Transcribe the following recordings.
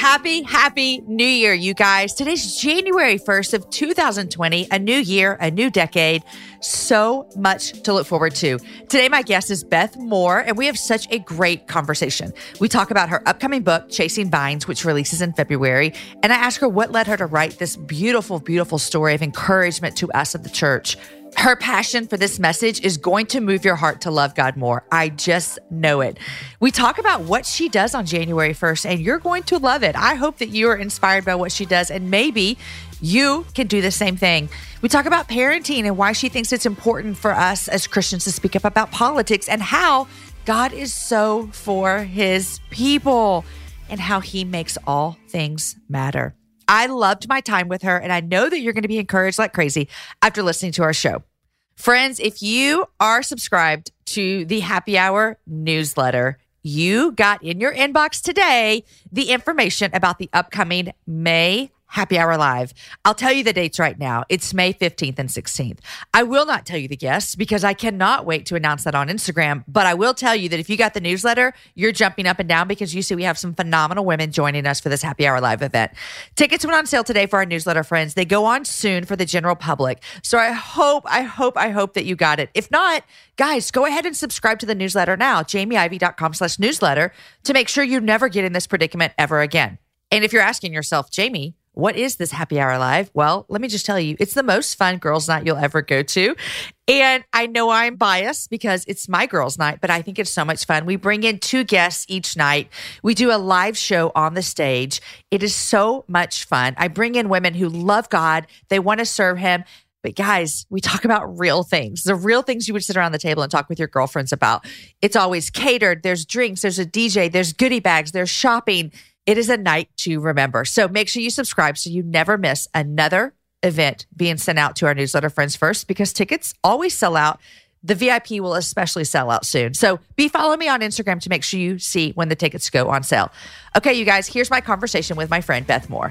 Happy, happy new year, you guys. Today's January 1st of 2020, a new year, a new decade. So much to look forward to. Today, my guest is Beth Moore, and we have such a great conversation. We talk about her upcoming book, Chasing Vines, which releases in February. And I ask her what led her to write this beautiful, beautiful story of encouragement to us at the church. Her passion for this message is going to move your heart to love God more. I just know it. We talk about what she does on January 1st, and you're going to love it. I hope that you are inspired by what she does, and maybe you can do the same thing. We talk about parenting and why she thinks it's important for us as Christians to speak up about politics and how God is so for his people and how he makes all things matter. I loved my time with her, and I know that you're going to be encouraged like crazy after listening to our show. Friends, if you are subscribed to the Happy Hour newsletter, you got in your inbox today the information about the upcoming May Happy Hour Live. I'll tell you the dates right now. It's May 15th and 16th. I will not tell you the guests because I cannot wait to announce that on Instagram. But I will tell you that if you got the newsletter, you're jumping up and down because you see we have some phenomenal women joining us for this Happy Hour Live event. Tickets went on sale today for our newsletter friends. They go on soon for the general public. So I hope, I hope, I hope that you got it. If not, guys, go ahead and subscribe to the newsletter now, jamieivey.com slash newsletter to make sure you never get in this predicament ever again. And if you're asking yourself, Jamie, what is this happy hour live? Well, let me just tell you, it's the most fun girls' night you'll ever go to. And I know I'm biased because it's my girls' night, but I think it's so much fun. We bring in two guests each night. We do a live show on the stage. It is so much fun. I bring in women who love God, they want to serve Him. But guys, we talk about real things, the real things you would sit around the table and talk with your girlfriends about. It's always catered. There's drinks, there's a DJ, there's goodie bags, there's shopping. It is a night to remember. So make sure you subscribe so you never miss another event being sent out to our newsletter friends first because tickets always sell out. The VIP will especially sell out soon. So be following me on Instagram to make sure you see when the tickets go on sale. Okay, you guys, here's my conversation with my friend Beth Moore.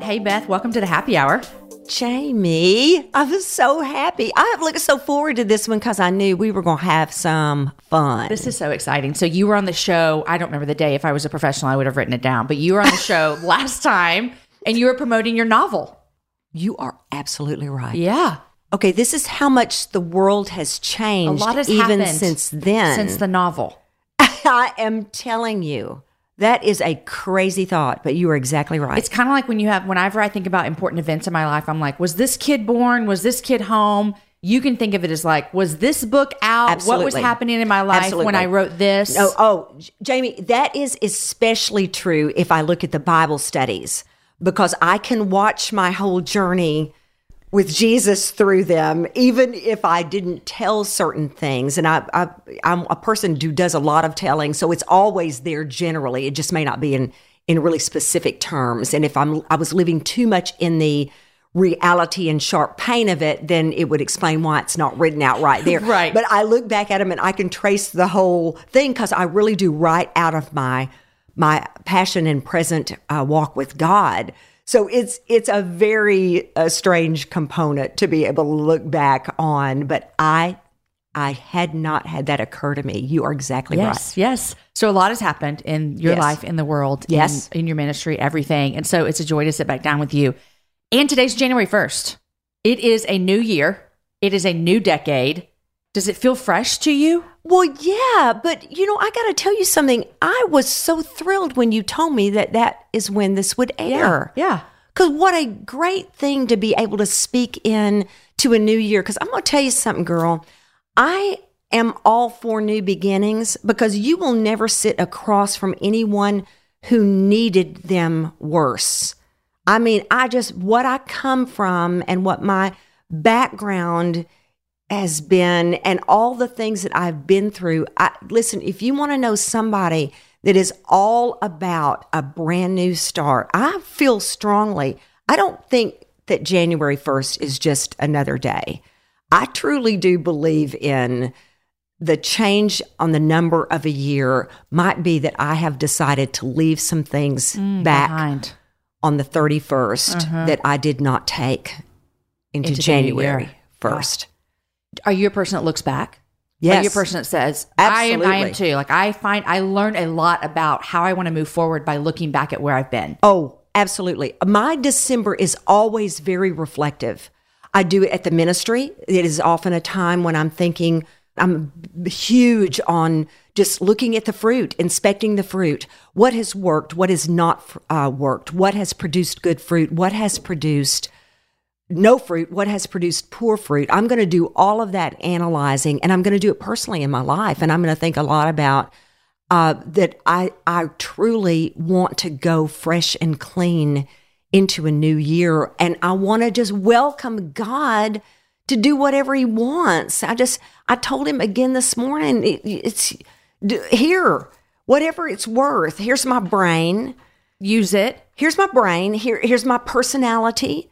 Hey, Beth, welcome to the happy hour. Jamie, I was so happy. I have looked so forward to this one because I knew we were going to have some fun. This is so exciting. So you were on the show. I don't remember the day. If I was a professional, I would have written it down. But you were on the show last time, and you were promoting your novel. You are absolutely right. Yeah. Okay, this is how much the world has changed. A lot has even happened since then. Since the novel. I am telling you. That is a crazy thought, but you are exactly right. It's kind of like when you have, whenever I think about important events in my life, I'm like, was this kid born? Was this kid home? You can think of it as like, was this book out? Absolutely. What was happening in my life Absolutely. when I wrote this? Oh, oh, Jamie, that is especially true if I look at the Bible studies because I can watch my whole journey with Jesus through them, even if I didn't tell certain things. And I, I, I'm a person who does a lot of telling, so it's always there generally. It just may not be in in really specific terms. And if I'm I was living too much in the reality and sharp pain of it, then it would explain why it's not written out right there. Right. But I look back at them and I can trace the whole thing because I really do write out of my my passion and present uh, walk with God. So it's it's a very uh, strange component to be able to look back on, but I I had not had that occur to me. You are exactly Yes, right. yes. yes. So a lot has happened in your Yes. life, in the world, in- Yes. in, your ministry, everything. And so it's a joy to sit back down with you. And today's January 1st. It is a new year. It is a new decade. Does it feel fresh to you? Well, yeah, but you know, I got to tell you something. I was so thrilled when you told me that that is when this would air. Yeah. Because what a great thing to be able to speak in to a new year. Because I'm going to tell you something, girl. I am all for new beginnings because you will never sit across from anyone who needed them worse. I mean, I just, what I come from and what my background has been and all the things that I've been through. I, listen, if you want to know somebody that is all about a brand new start, I feel strongly. I don't think that January 1st is just another day. I truly do believe in the change on the number of a year might be that I have decided to leave some things mm, back Behind. on the 31st uh-huh. that I did not take into, Into January year. 1st. Are you a person that looks back? Yes. Are you a person that says, I am, I am too. Like I find I learn a lot about how I want to move forward by looking back at where I've been. Oh, absolutely. My December is always very reflective. I do it at the ministry. It is often a time when I'm thinking, I'm huge on just looking at the fruit, inspecting the fruit. What has worked? What has not uh, worked? What has produced good fruit? What has produced no fruit? What has produced poor fruit? I'm going to do all of that analyzing and I'm going to do it personally in my life. And I'm going to think a lot about uh, that I, I truly want to go fresh and clean into a new year. And I want to just welcome God to do whatever he wants. I just, I told him again this morning, it, it's here, whatever it's worth. Here's my brain. Use it. Here's my brain. Here, here's my personality.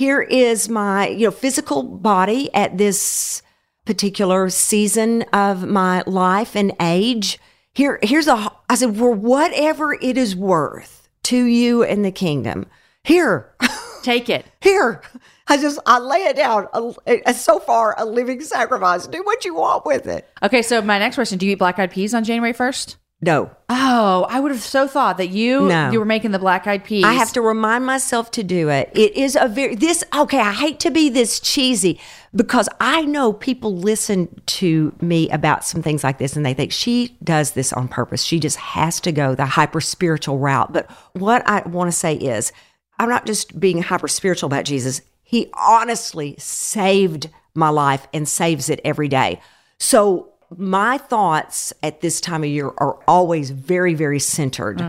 Here is my, you know, physical body at this particular season of my life and age. Here, here's a, I said, for whatever it is worth to you and the kingdom. Here, Take it. here. I just, I lay it down. A, so far, a living sacrifice. Do what you want with it. Okay, so my next question: Do you eat black eyed peas on January first? No, Oh, I would have so thought that you No. you were making the black eyed peas. I have to remind myself to do it. It is a very this okay, I hate to be this cheesy because I know people listen to me about some things like this and they think she does this on purpose. She just has to go the hyper spiritual route. But what I want to say is I'm not just being hyper spiritual about Jesus. He honestly saved my life and saves it every day. So my thoughts at this time of year are always very, very centered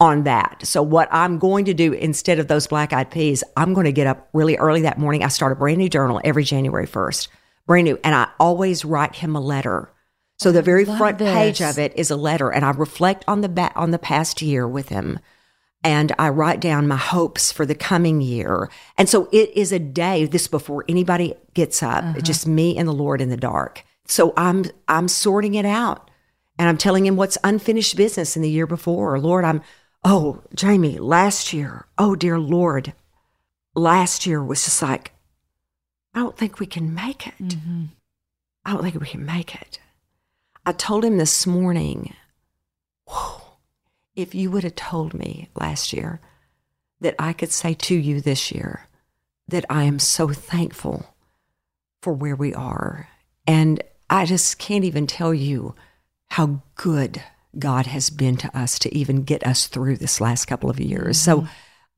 on that. So, what I'm going to do instead of those black eyed peas, I'm going to get up really early that morning. I start a brand new journal every January 1st, brand new. And I always write him a letter. So, the very front page of it is a letter, and I reflect on the ba- on the past year with him and I write down my hopes for the coming year. And so it is a day, this before anybody gets up, it's just me and the Lord in the dark. So I'm I'm sorting it out. And I'm telling him what's unfinished business in the year before. Lord, I'm oh, Jamie, last year, oh dear Lord, last year was just like, I don't think we can make it. Mm-hmm. I don't think we can make it. I told him this morning, if you would have told me last year that I could say to you this year that I am so thankful for where we are. And I just can't even tell you how good God has been to us to even get us through this last couple of years. So,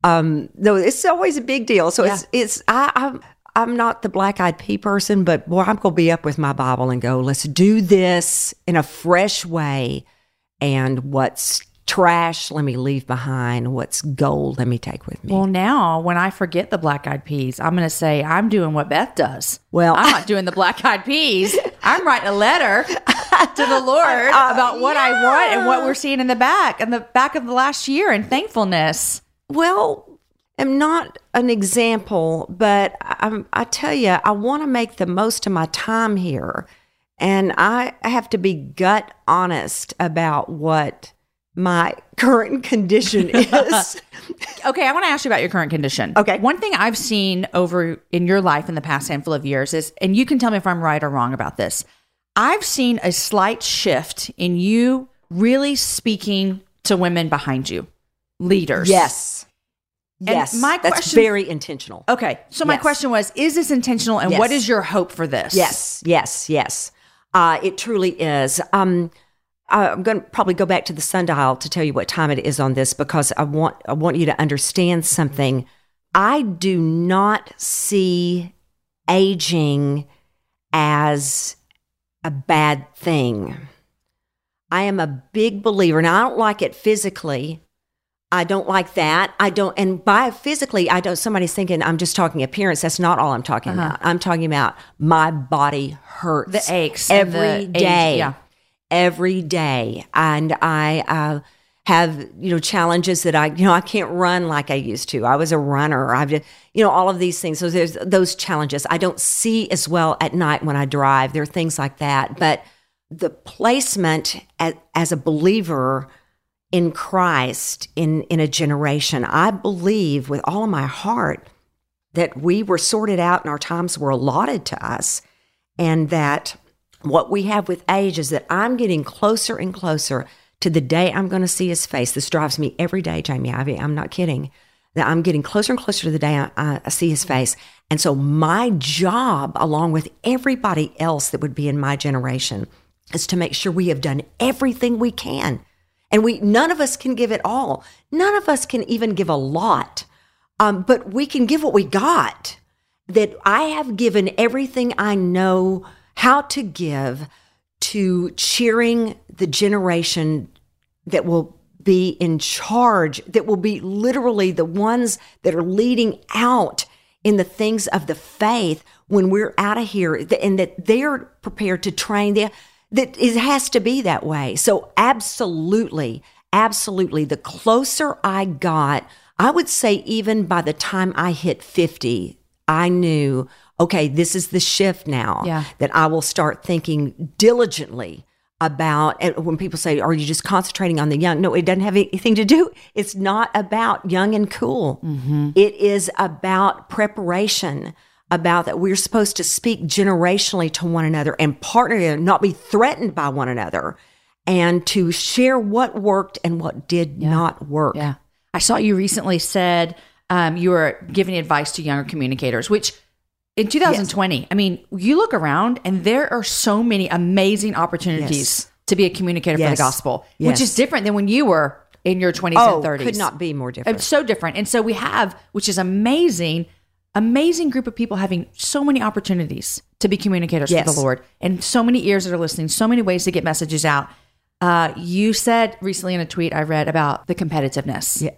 um, no, it's always a big deal. So it's, it's, I, I'm, I'm not the black eyed pea person, but boy, I'm going to be up with my Bible and go, let's do this in a fresh way. And what's trash, let me leave behind. What's gold, let me take with me. Well, now when I forget the black eyed peas, I'm going to say I'm doing what Beth does. Well, I'm not doing the black eyed peas. I'm writing a letter to the Lord Uh, about what I want and what we're seeing in the back and the back of the last year and thankfulness. Well, I'm not an example, but I, I tell you, I want to make the most of my time here. And I have to be gut honest about what my current condition is. Okay, I want to ask you about your current condition. Okay. One thing I've seen over in your life in the past handful of years is, and you can tell me if I'm right or wrong about this, I've seen a slight shift in you really speaking to women behind you, leaders. yes. Yes. my That's question- very intentional. Okay. So my Yes. question was, is this intentional and what Yes. is your hope for this? Yes, yes, yes. Uh, it truly is. Um, I'm going to probably go back to the sundial to tell you what time it is on this because I want I want you to understand something. I do not see aging as a bad thing. I am a big believer, and I don't like it physically. I don't like that. I don't, and by physically, I don't, somebody's thinking I'm just talking appearance. That's not all I'm talking uh-huh. about. I'm talking about my body hurts. The aches every the age- yeah. Every day. And I, uh, have you know challenges that I you know I can't run like I used to. I was a runner. I've just, you know all of these things. So there's those challenges. I don't see as well at night when I drive. There are things like that. But the placement as, as a believer in Christ in in a generation, I believe with all of my heart that we were sorted out and our times were allotted to us, and that what we have with age is that I'm getting closer and closer to the day I'm going to see his face. This drives me every day, Jamie Ivey. I'm not kidding. That I'm getting closer and closer to the day I, I, see his face. And so my job, along with everybody else that would be in my generation, is to make sure we have done everything we can. And we none of us can give it all. None of us can even give a lot. Um, but we can give what we got. That I have given everything I know how to give to cheering the generation that will be in charge, that will be literally the ones that are leading out in the things of the faith when we're out of here, and that they're prepared to train. That that it has to be that way. So absolutely, absolutely. The closer I got, I would say even by the time I hit fifty, I knew okay, this is the shift now Yeah. that I will start thinking diligently about and when people say are you just concentrating on the young? No it doesn't have anything to do. It's not about young and cool. It is about preparation about that we're supposed to speak generationally to one another and partner not be threatened by one another and to share what worked and what did not work. Yeah. I saw you recently said um, you were giving advice to younger communicators, which in 2020, I mean, you look around and there are so many amazing opportunities Yes. to be a communicator for the gospel, which is different than when you were in your 20s oh and 30s. could not be more different It's so different. And so we have, which is amazing, amazing group of people having so many opportunities to be communicators for the Lord and so many ears that are listening, so many ways to get messages out. Uh, you said recently in a tweet I read about the competitiveness. Yeah.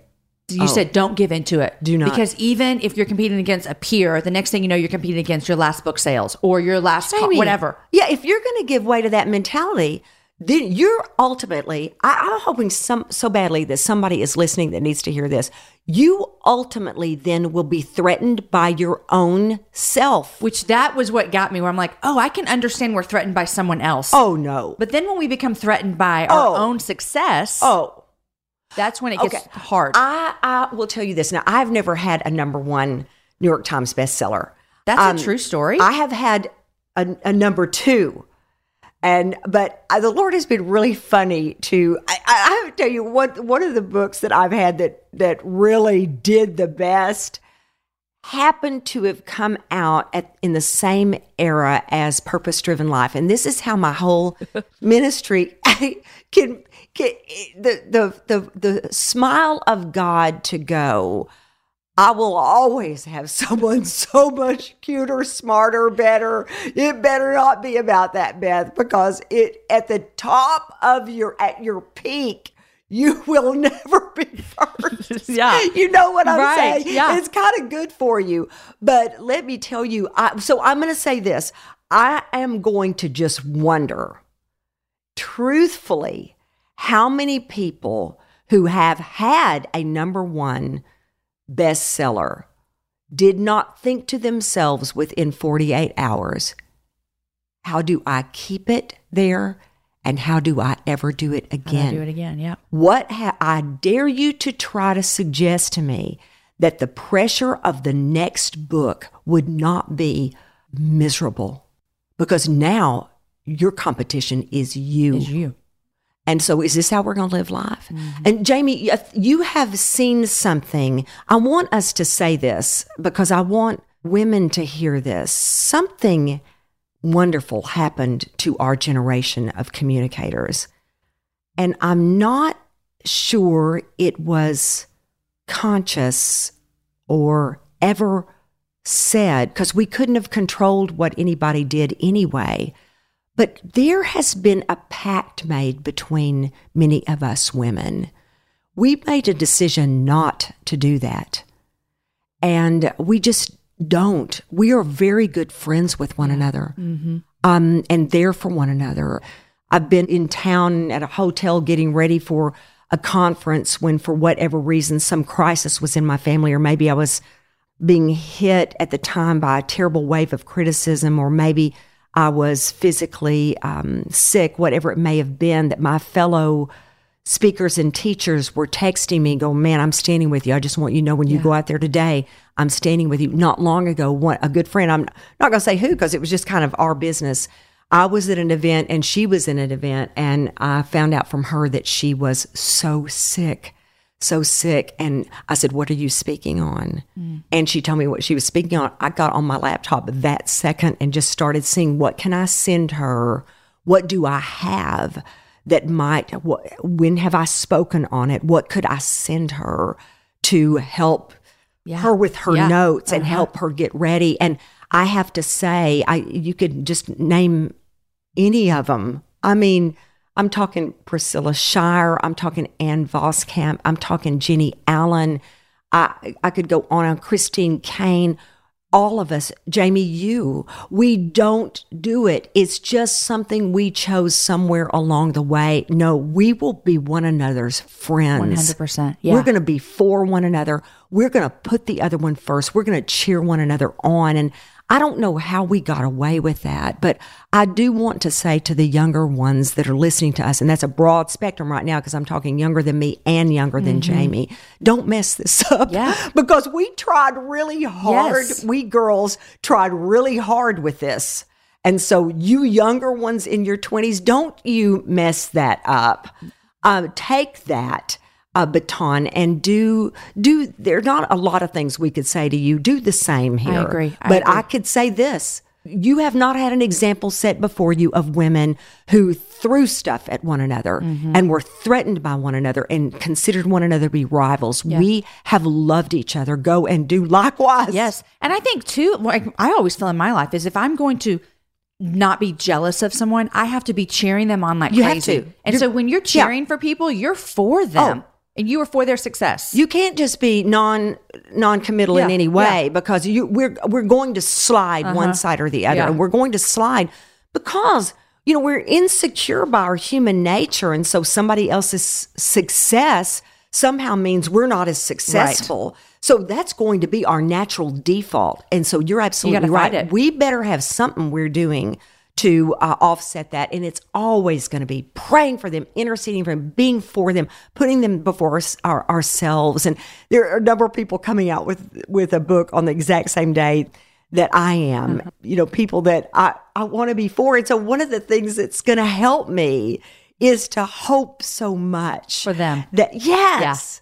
You oh. said don't give into it. Do not. Because even if you're competing against a peer, the next thing you know, you're competing against your last book sales or your last co- whatever. Yeah, if you're going to give way to that mentality, then you're ultimately. I, I'm hoping some so badly that somebody is listening that needs to hear this. You ultimately then will be threatened by your own self. Which that was what got me where I'm like, oh, I can understand we're threatened by someone else. Oh no. But then when we become threatened by our Oh. own success, Oh. That's when it gets Okay. hard. I, I will tell you this. Now, I've never had a number one New York Times bestseller. That's Um, a true story. I have had a, a number two. And but uh, the Lord has been really funny to. I, I I have to tell you what one of the books that I've had that that really did the best happened to have come out at in the same era as Purpose Driven Life, and this is how my whole ministry can the, the the the smile of God to go. I will always have someone so much cuter, smarter, better. It better not be about that, Beth, because it at the top of your at your peak, you will never be first. Yeah. you know what I'm Right, saying. yeah. It's kind of good for you, but let me tell you. I, so I'm going to say this. I am going to just wonder, truthfully, how many people who have had a number one bestseller did not think to themselves within 48 hours, how do I keep it there? And how do I ever do it again? do it again. Yeah. What ha- I dare you to try to suggest to me that the pressure of the next book would not be miserable because now your competition is you. Is you. And so, is this how we're going to live life? Mm-hmm. And Jamie, you have seen something. I want us to say this because I want women to hear this. Something wonderful happened to our generation of communicators. And I'm not sure it was conscious or ever said, because we couldn't have controlled what anybody did anyway. But there has been a pact made between many of us women. We made a decision not to do that. And we just don't. We are very good friends with one another um, and there for one another. I've been in town at a hotel getting ready for a conference when, for whatever reason, some crisis was in my family, or maybe I was being hit at the time by a terrible wave of criticism, or maybe I was physically um, sick, whatever it may have been, that my fellow speakers and teachers were texting me, go, man, I'm standing with you. I just want you to know when you go out there today, I'm standing with you. Not long ago, one, a good friend, I'm not going to say who because it was just kind of our business. I was at an event and she was in an event, and I found out from her that she was so sick, so sick. And I said, What are you speaking on? Mm. And she told me what she was speaking on. I got on my laptop that second and just started seeing what can I send her? What do I have that might, what, when have I spoken on it? What could I send her to help her with her Yeah. notes and uh-huh. help her get ready? And I have to say, I you could just name any of them. I mean, I'm talking Priscilla Shirer. I'm talking Ann Voskamp. I'm talking Jennie Allen. I I could go on. on Christine Caine. All of us, Jamie, you, we don't do it. It's just something we chose somewhere along the way. No, we will be one another's friends. 100%, yeah. We're going to be for one another. We're going to put the other one first. We're going to cheer one another on. And I don't know how we got away with that, but I do want to say to the younger ones that are listening to us, and that's a broad spectrum right now because I'm talking younger than me and younger than Jamie, don't mess this up. Mm-hmm. Yeah. because we tried really hard. Yes. We girls tried really hard with this. And so, you younger ones in your 20s, don't you mess that up. Um, take that uh, baton and do do. There are not a lot of things we could say to you. Do the same here. I agree. I but agree. I could say this: you have not had an example set before you of women who threw stuff at one another Mm-hmm. and were threatened by one another and considered one another to be rivals. We have loved each other. Go and do likewise. Yes. And I think too, like I always feel in my life is if I'm going to not be jealous of someone, I have to be cheering them on like You have crazy. to. And You're- so when you're Yeah. Oh. cheering for people, you're for them and you are for their success. You can't just be non non-committal in any way because you we're we're going to slide uh-huh. one side or the other Yeah. and we're going to slide because you know we're insecure by our human nature and so somebody else's success somehow means we're not as successful. So that's going to be our natural default. And so you're absolutely fight right. We better have something we're doing to uh, offset that. And it's always going to be praying for them, interceding for them, being for them, putting them before us, our, ourselves. And there are a number of people coming out with, with a book on the exact same day that I am, Uh-huh. you know, people that I, I want to be for. And so one of the things that's going to help me is to hope so much For them. that, yes,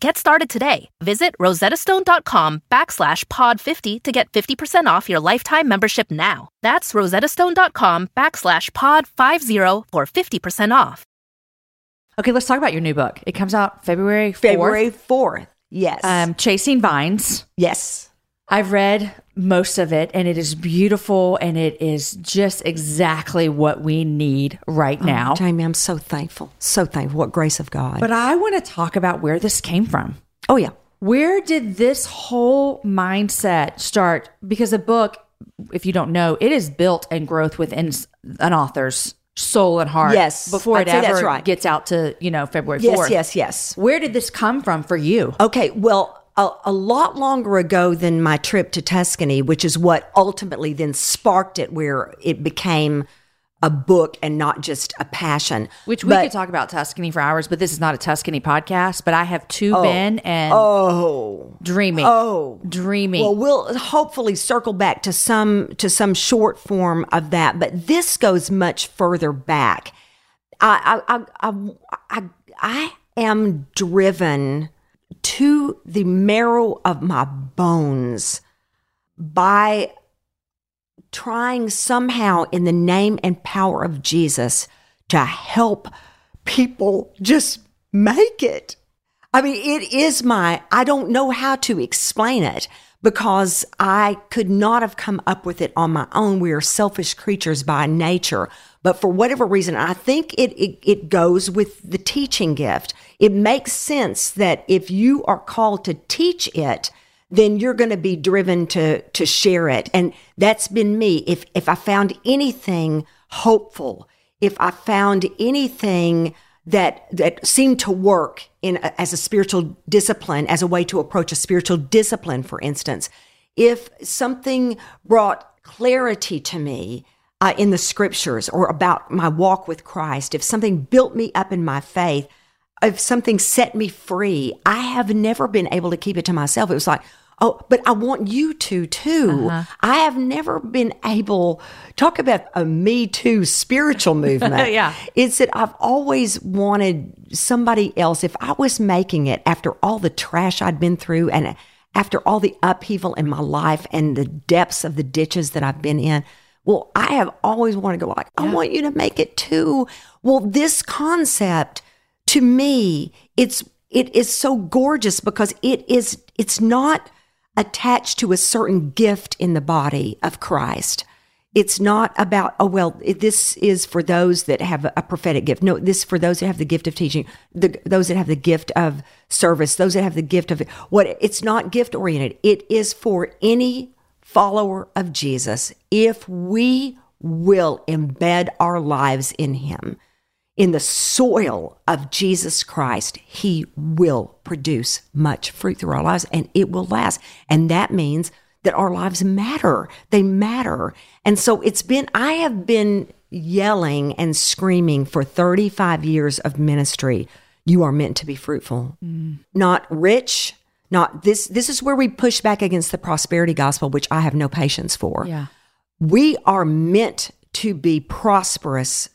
Get started today. Visit rosettastone.com backslash pod 50 to get 50% off your lifetime membership now. That's rosettastone.com backslash pod 50 for 50% off. Okay, let's talk about your new book. It comes out February 4th. February 4th. Yes. Um, Chasing Vines. yes. I've read most of it and it is beautiful and it is just exactly what we need right oh, now. Oh, Jamie, I'm so thankful. So thankful. What grace of God. But I want to talk about where this came from. oh, yeah. Where did this whole mindset start? Because a book, if you don't know, it is built and growth within an author's soul and heart. Yes, Before I'd it ever right. gets out to, you know, February 4th. Yes, yes, yes. Where did this come from for you? Okay, well, a, a lot longer ago than my trip to Tuscany, which is what ultimately then sparked it, where it became a book and not just a passion. Which we But- could talk about Tuscany for hours, but this is not a Tuscany podcast. But I have two oh. been and Oh, dreaming. oh, dreaming. Well, we'll hopefully circle back to some to some short form of that, but this goes much further back. I I I, I, I am driven to the marrow of my bones by trying somehow in the name and power of Jesus to help people just make it. I mean, it is my, I don't know how to explain it because I could not have come up with it on my own. We are selfish creatures by nature. But for whatever reason, I think it, it, it goes with the teaching gift. It makes sense that if you are called to teach it, then you're going to be driven to to share it. And that's been me. If if i found anything hopeful if i found anything that that seemed to work in a, as a spiritual discipline as a way to approach a spiritual discipline for instance if something brought clarity to me uh, in the scriptures or about my walk with christ if something built me up in my faith if something set me free, I have never been able to keep it to myself. It was like, oh, but I want you to too. Uh-huh. I have never been able talk about a me too spiritual movement. Yeah. It's that I've always wanted somebody else if I was making it after all the trash I'd been through and after all the upheaval in my life and the depths of the ditches that I've been in. Well, I have always wanted to go like, I want you to make it too. Well, this concept to me it's it is so gorgeous because it is it's not attached to a certain gift in the body of Christ It's not about, oh, well, this is for those that have a prophetic gift. No, this is for those that have the gift of teaching, the, those that have the gift of service, those that have the gift of what it's not gift oriented. It is for any follower of Jesus if we will embed our lives in him in the soil of Jesus Christ, He will produce much fruit through our lives and it will last. And that means that our lives matter. They matter. And so it's been, I have been yelling and screaming for 35 years of ministry. You are meant to be fruitful, mm. not rich. Not this. This is where we push back against the prosperity gospel, which I have no patience for. Yeah, we are meant to be prosperous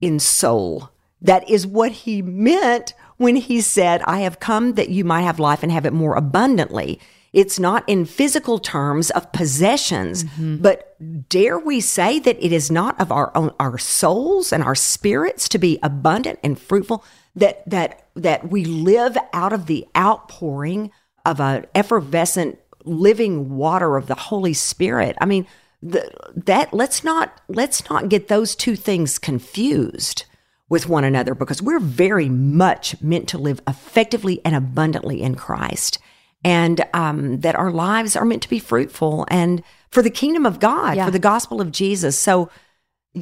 in soul. That is what he meant when he said, I have come that you might have life and have it more abundantly. It's not in physical terms of possessions, mm-hmm. but dare we say that it is not of our own our souls and our spirits to be abundant and fruitful that that that we live out of the outpouring of an effervescent living water of the Holy Spirit. I mean, the, that let's not let's not get those two things confused with one another because we're very much meant to live effectively and abundantly in Christ, and um, that our lives are meant to be fruitful and for the kingdom of God, yeah. for the gospel of Jesus. So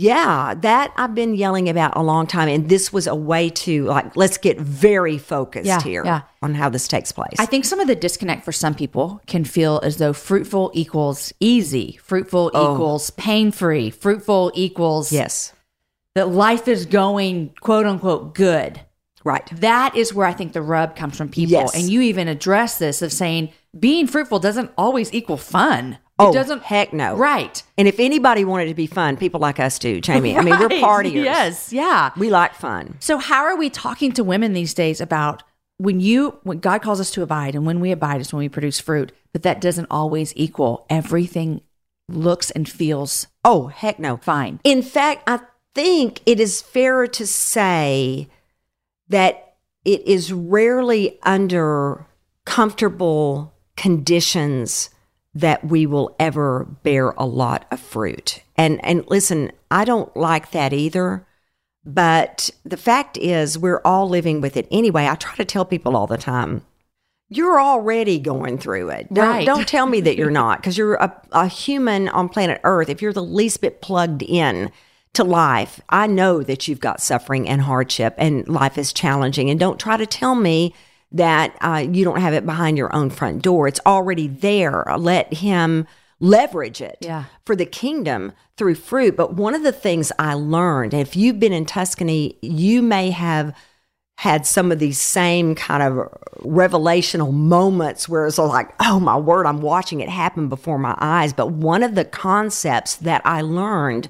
yeah, that I've been yelling about a long time. And this was a way to like, let's get very focused yeah, here yeah. on how this takes place. I think some of the disconnect for some people can feel as though fruitful equals easy, fruitful oh. equals pain free, fruitful equals. Yes. That life is going quote unquote good. Right. That is where I think the rub comes from people. Yes. And you even address this of saying being fruitful doesn't always equal fun. Oh, it doesn't heck no. Right. And if anybody wanted to be fun, people like us do, Jamie. Right. I mean, we're partiers. Yes, yeah. We like fun. So how are we talking to women these days about when you when God calls us to abide and when we abide is when we produce fruit, but that doesn't always equal everything looks and feels Oh, heck no. Fine. In fact, I think it is fairer to say that it is rarely under comfortable conditions that we will ever bear a lot of fruit. And and listen, I don't like that either. But the fact is we're all living with it anyway. I try to tell people all the time, you're already going through it. Don't, right. don't tell me that you're not, because you're a, a human on planet Earth. If you're the least bit plugged in to life, I know that you've got suffering and hardship and life is challenging. And don't try to tell me that uh, you don't have it behind your own front door. It's already there. Let him leverage it yeah. for the kingdom through fruit. But one of the things I learned, if you've been in Tuscany, you may have had some of these same kind of revelational moments where it's like, oh my word, I'm watching it happen before my eyes. But one of the concepts that I learned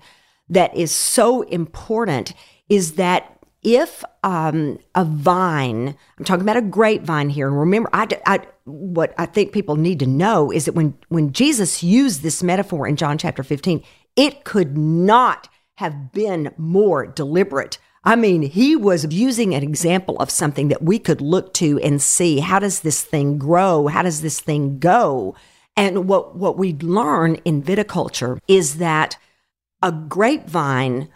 that is so important is that if um, a vine, I'm talking about a grapevine here, and remember, I, I, what I think people need to know is that when when Jesus used this metaphor in John chapter 15, it could not have been more deliberate. I mean, he was using an example of something that we could look to and see how does this thing grow? How does this thing go? And what what we learn in viticulture is that a grapevine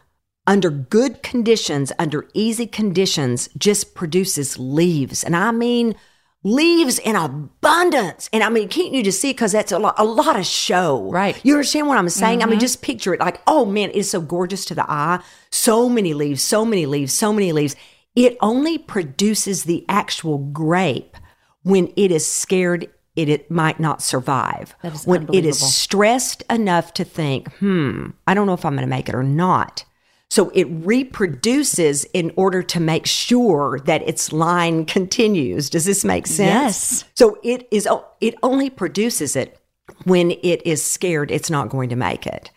under good conditions, under easy conditions, just produces leaves. And I mean, leaves in abundance. And I mean, can't you just see? Because that's a lot, a lot of show. Right. You understand what I'm saying? Mm-hmm. I mean, Mm-hmm. just picture it like, oh man, it's so gorgeous to the eye. So many leaves, so many leaves, so many leaves. It only produces the actual grape when it is scared it, it might not survive. That is when it is stressed enough to think, hmm, I don't know if I'm going to make it or not. So it reproduces in order to make sure that its line continues. Does this make sense? Yes. So it is it only produces it when it is scared it's not going to make it.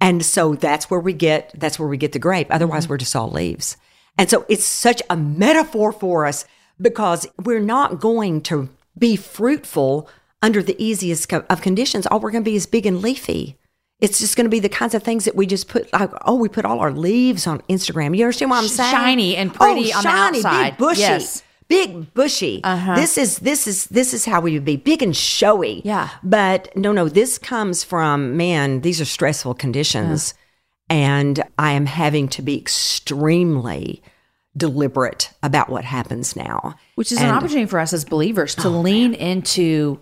And so that's where we get that's where we get the grape. Otherwise mm-hmm. we're just all leaves. And so it's such a metaphor for us because we're not going to be fruitful under the easiest of conditions. All we're going to be is big and leafy. It's just going to be the kinds of things that we just put like, oh, we put all our leaves on Instagram. You understand what I'm saying? Shiny and pretty oh, on the shiny, outside. big, bushy. Yes. big bushy. Uh-huh. This is this is this is how we would be big and showy. Yeah. But no, no, this comes from man. These are stressful conditions, and I am having to be extremely deliberate about what happens now. Which is an opportunity for us as believers to lean into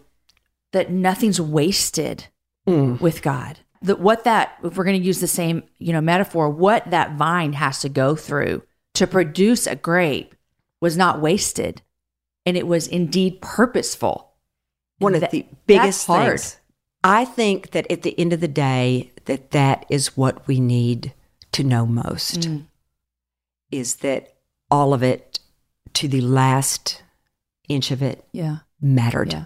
that nothing's wasted with God. That what that if we're going to use the same, you know, metaphor, what that vine has to go through to produce a grape was not wasted and it was indeed purposeful. one of That- the biggest things. I think that at the end of the day, that that is what we need to know most. Mm. Is that all of it to the last inch of it Yeah. mattered. Yeah.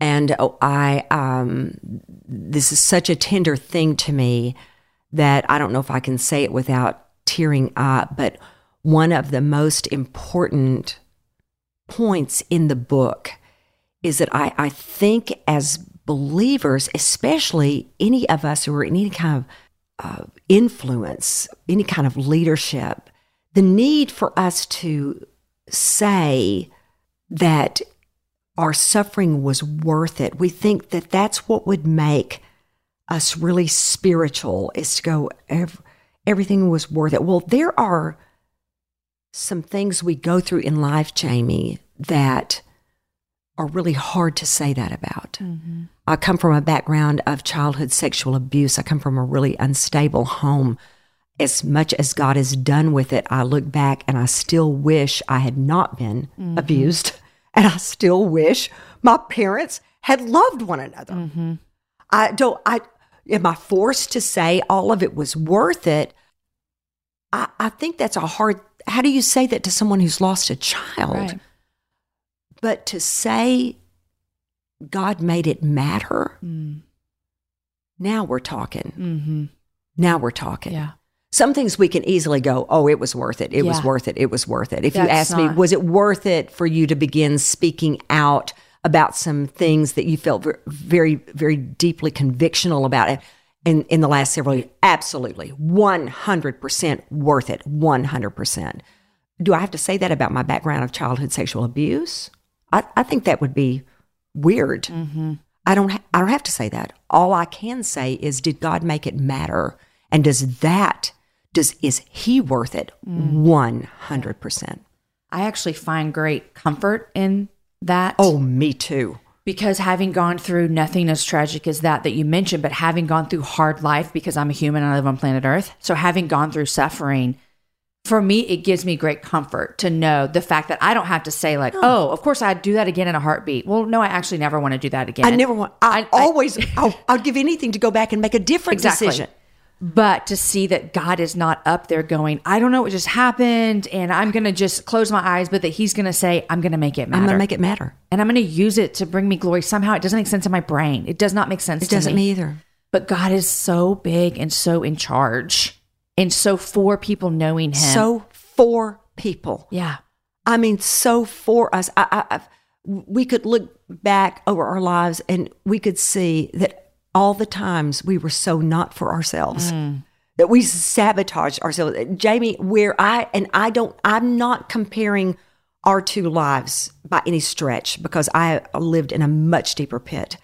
And oh, I, um, this is such a tender thing to me that I don't know if I can say it without tearing up, but one of the most important points in the book is that I, I think as believers, especially any of us who are in any kind of uh, influence, any kind of leadership, the need for us to say that our suffering was worth it. We think that that's what would make us really spiritual is to go, ev- everything was worth it. Well, there are some things we go through in life, Jamie, that are really hard to say that about. Mm-hmm. I come from a background of childhood sexual abuse. I come from a really unstable home. As much as God has done with it, I look back and I still wish I had not been mm-hmm. abused. And I still wish my parents had loved one another. I don't, I, am I forced to say all of it was worth it? I, I think that's a hard, how do you say that to someone who's lost a child? Right. But to say God made it matter, Mm. now we're talking. Mm-hmm. Now we're talking. Yeah. Some things we can easily go, oh, it was worth it. It was worth it. It was worth it. If you That's ask me, was it worth it for you to begin speaking out about some things that you felt very, very deeply convictional about it in, in the last several years? Absolutely. 100% worth it. 100%. Do I have to say that about my background of childhood sexual abuse? I, I think that would be weird. Mm-hmm. I don't. Ha- I don't have to say that. All I can say is, did God make it matter? And does that does is He worth it? One hundred percent. I actually find great comfort in that. Oh, me too. because having gone through nothing as tragic as that that you mentioned, but having gone through hard life because I'm a human and I live on planet Earth. So having gone through suffering, for me, it gives me great comfort to know the fact that I don't have to say like, "Oh, of course I'd do that again in a heartbeat." Well, no, I actually never want to do that again. I never want. I, I- I- always. I'll, I'll give anything to go back and make a different Exactly. decision. But to see that God is not up there going, I don't know what just happened, and I'm going to just close my eyes, but that He's going to say, I'm going to make it matter. I'm going to make it matter. and I'm going to use it to bring me glory. Somehow it doesn't make sense in my brain. It does not make sense It doesn't me either. But God is so big and so in charge, and so for people knowing Him. So for people. yeah, I mean, so for us, I, I, I, we could look back over our lives and we could see that all the times we were so not for ourselves, that we sabotaged ourselves. Jamie, where I, and I don't, I'm not comparing our two lives by any stretch because I lived in a much deeper pit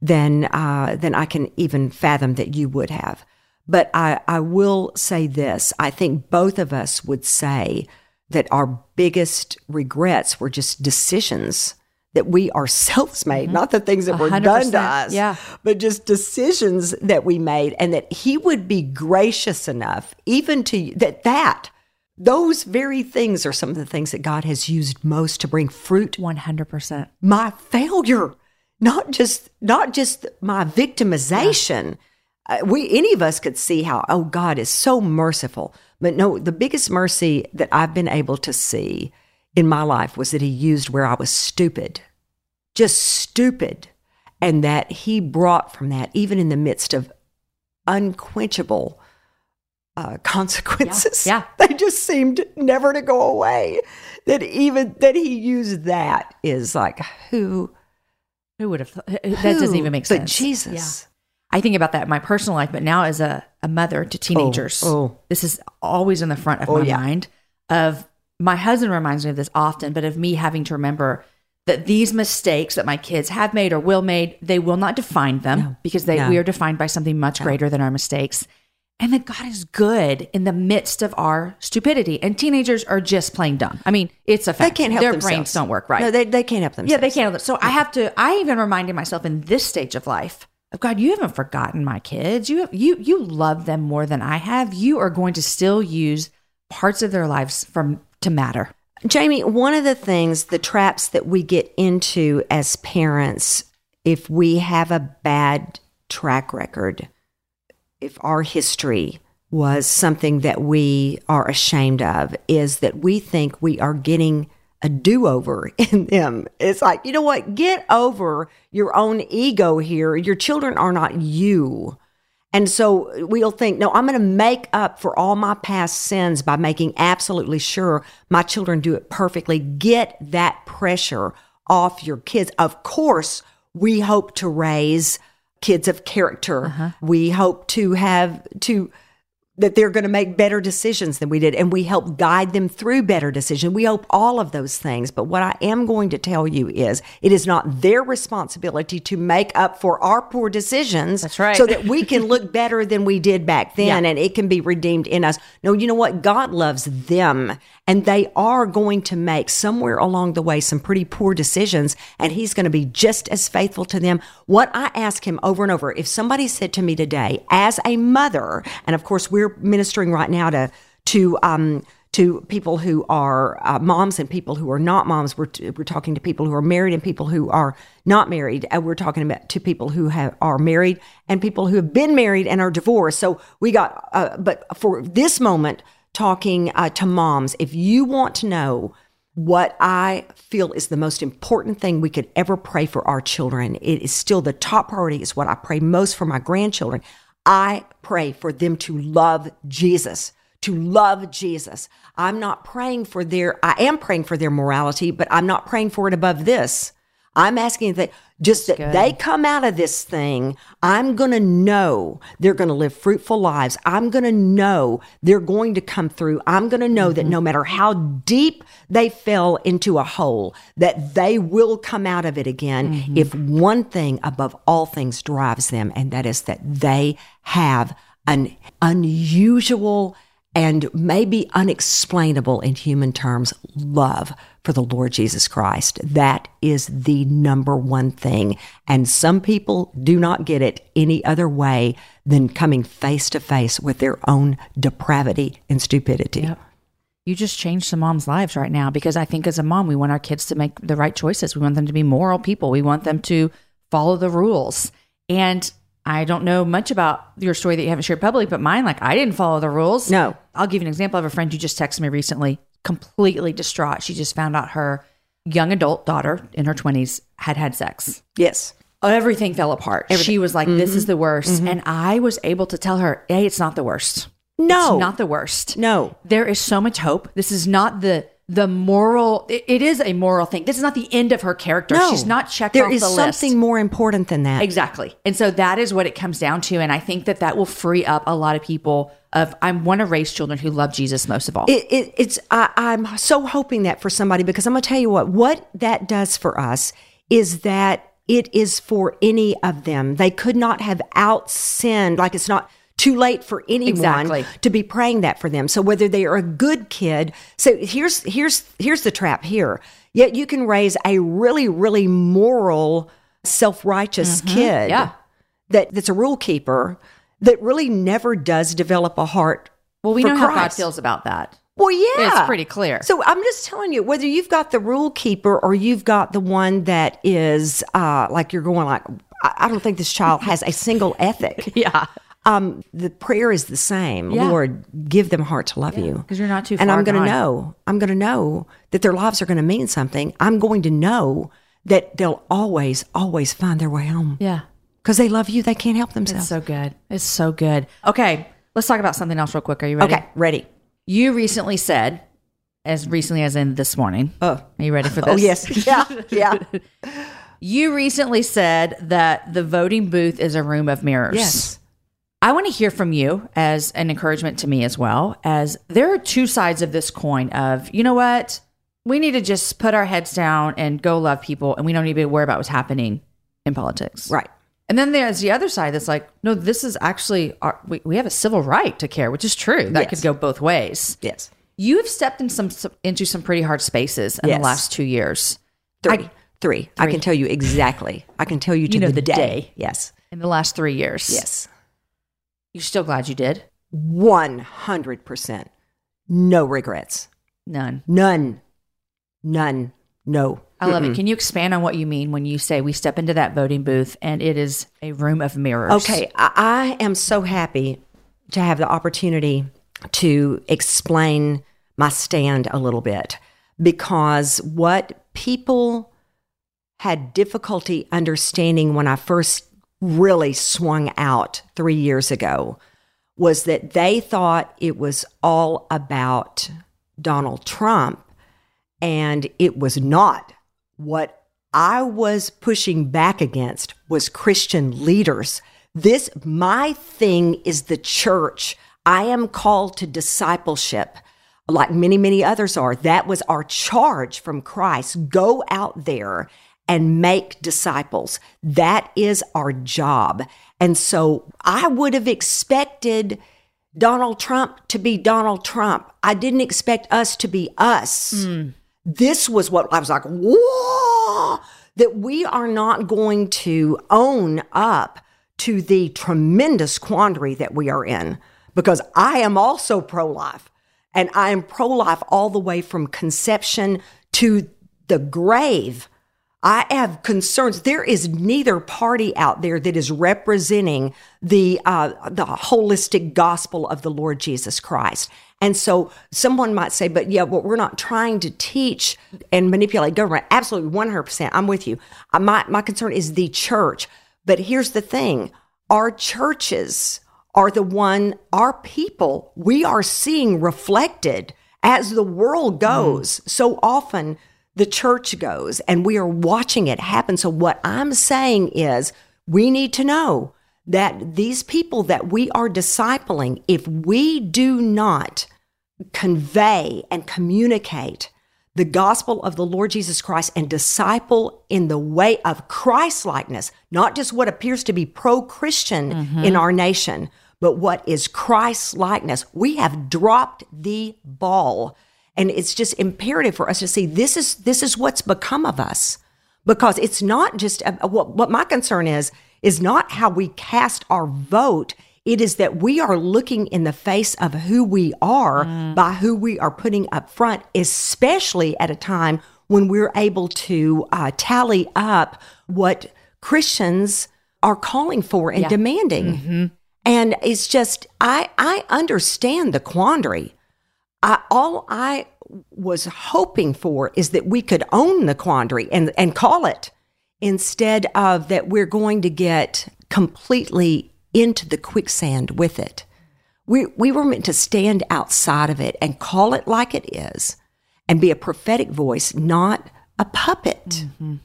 than, uh, than I can even fathom that you would have. But I, I will say this I think both of us would say that our biggest regrets were just decisions that we ourselves made, not the things that were done to us, yeah. but just decisions that we made, and that He would be gracious enough, even to that that those very things are some of the things that God has used most to bring fruit. 100%. My failure, not just not just my victimization. Uh, we any of us could see how oh God is so merciful, but no, the biggest mercy that I've been able to see in my life was that He used where I was stupid, just stupid, and that He brought from that even in the midst of unquenchable uh, consequences. Yeah, they just seemed never to go away. That even that He used that is like who Who would have? thought- That doesn't even make but sense. Jesus. I think about that in my personal life, but now as a, a mother to teenagers, oh. this is always in the front of Oh, my yeah. mind of my husband reminds me of this often, but of me having to remember that these mistakes that my kids have made or will made, they will not define them because they No. we are defined by something much greater than our mistakes. And that God is good in the midst of our stupidity. And teenagers are just plain dumb. I mean, it's a fact. They can't help Their themselves. brains don't work right. No, they, they can't help themselves. Yeah, they can't. Help them. So I have to. I even reminded myself in this stage of life of God. You haven't forgotten my kids. You have, you you love them more than I have. You are going to still use parts of their lives from to matter. Jamie, one of the things, the traps that we get into as parents, if we have a bad track record, if our history was something that we are ashamed of, is that we think we are getting a do over in them. It's like, you know what? Get over your own ego here. Your children are not you. And so we'll think, no, I'm going to make up for all my past sins by making absolutely sure my children do it perfectly. Get that pressure off your kids. Of course, we hope to raise kids of character. Uh-huh. We hope to have to that they're going to make better decisions than we did and we help guide them through better decisions. We hope all of those things. But what I am going to tell you is it is not their responsibility to make up for our poor decisions. That's right. So that we can look better than we did back then and it can be redeemed in us. No, you know what? God loves them and they are going to make somewhere along the way some pretty poor decisions and he's going to be just as faithful to them. What I ask him over and over, if somebody said to me today as a mother, and of course we're ministering right now to, to, um, to people who are uh, moms and people who are not moms. We're, t- we're talking to people who are married and people who are not married. And we're talking about to people who have, are married and people who have been married and are divorced. So we got, uh, but for this moment, talking uh, to moms, if you want to know what I feel is the most important thing we could ever pray for our children, it is still the top priority, is what I pray most for my grandchildren. I pray for them to love Jesus to love Jesus. I'm not praying for their, I am praying for their morality, but I'm not praying for it above this. I'm asking that just that they come out of this thing. I'm going to know they're going to live fruitful lives. I'm going to know they're going to come through. I'm going to know that mm-hmm. no matter how deep they fell into a hole, that they will come out of it again mm-hmm. if one thing above all things drives them, and that is that they have an unusual and maybe unexplainable in human terms love for the Lord Jesus Christ. That is the number one thing. And some people do not get it any other way than coming face to face with their own depravity and stupidity. You just changed some moms' lives right now because I think as a mom, we want our kids to make the right choices. We want them to be moral people. We want them to follow the rules. And I don't know much about your story that you haven't shared publicly, but mine, like I didn't follow the rules. No. I'll give you an example of a friend who just texted me recently, completely distraught. She just found out her young adult daughter in her 20s had had sex. Yes. Everything fell apart. She was like, this is mm-hmm. the worst. Mm-hmm. And I was able to tell her, hey, it's not the worst. No. It's not the worst. No. There is so much hope. This is not the the moral it, it is a moral thing. This is not the end of her character. No. She's not checked There off is the something list. more important than that. Exactly. And so that is what it comes down to and I think that that will free up a lot of people of I want to raise children who love Jesus most of all. It, it, it's I, I'm so hoping that for somebody because I'm going to tell you what what that does for us is that it is for any of them. They could not have out sinned. Like it's not too late for anyone Exactly. to be praying that for them. So whether they are a good kid, so here's here's here's the trap here. Yet you can raise a really really moral, self righteous kid Mm-hmm. Yeah. that that's a rule keeper that really never does develop a heart. well, we know how God feels about that. Well, yeah. It's pretty clear. So I'm just telling you, whether you've got the rule keeper or you've got the one that is uh, like you're going like, I, I don't think this child has a single ethic. Yeah. Um, the prayer is the same. Yeah. Lord, give them a heart to love you. 'cause you're not too far. And I'm going to know. I'm going to know that their lives are going to mean something. I'm going to know that they'll always, always find their way home Yeah. because they love you. They can't help themselves. It's so good. It's so good. Okay, let's talk about something else real quick. Are you ready? okay, ready. You recently said, as recently as in this morning. Oh. Are you ready for this? Oh yes, yeah, yeah. You recently said that the voting booth is a room of mirrors. Yes. I want to hear from you as an encouragement to me as well as there are two sides of this coin of, you know what? We need to just put our heads down and go love people and we don't need to worry about what's happening in politics. Right. And then there's the other side that's like, no, this is actually, our, we, we have a civil right to care, which is true. That Yes. could go both ways. Yes. You've stepped in some, some into some pretty hard spaces in Yes. the last two years. Three. I- three. I can tell you exactly. I can tell you to know the, the day. day. Yes. In the last three years. Yes. You're still glad you did? 100%. No regrets. None. None. None. No. I love it. Can you expand on what you mean when you say we step into that voting booth and it is a room of mirrors? Okay, I, I am so happy to have the opportunity to explain my stand a little bit because what people had difficulty understanding when I first really swung out three years ago was that they thought it was all about Donald Trump, and it was not. What I was pushing back against was Christian leaders. This, my thing is the church. I am called to discipleship like many, many others are. That was our charge from Christ. Go out there and make disciples. That is our job. And so I would have expected Donald Trump to be Donald Trump. I didn't expect us to be us. Hmm. This was what I was like, whoa, that we are not going to own up to the tremendous quandary that we are in because I am also pro life and I am pro life all the way from conception to the grave. I have concerns. There is neither party out there that is representing the uh, the holistic gospel of the Lord Jesus Christ. And so someone might say, but yeah, well, we're not trying to teach and manipulate government. Absolutely, 100%. I'm with you. Uh, My, my concern is the church. But here's the thing our churches are the one, our people, we are seeing reflected as the world goes. So often the church goes and we are watching it happen. So, what I'm saying is, we need to know that these people that we are discipling, if we do not convey and communicate the gospel of the Lord Jesus Christ and disciple in the way of Christ likeness, not just what appears to be pro Christian mm-hmm. in our nation, but what is Christ likeness. We have dropped the ball. And it's just imperative for us to see this is this is what's become of us. Because it's not just uh, what, what my concern is is not how we cast our vote. It is that we are looking in the face of who we are by who we are putting up front especially at a time when we're able to uh, tally up what christians are calling for and demanding. And it's just i i understand the quandary I, all I was hoping for is that we could own the quandary and, and call it instead of that we're going to get completely into the quicksand with it. We, we were meant to stand outside of it and call it like it is and be a prophetic voice, not a puppet. Mm-hmm.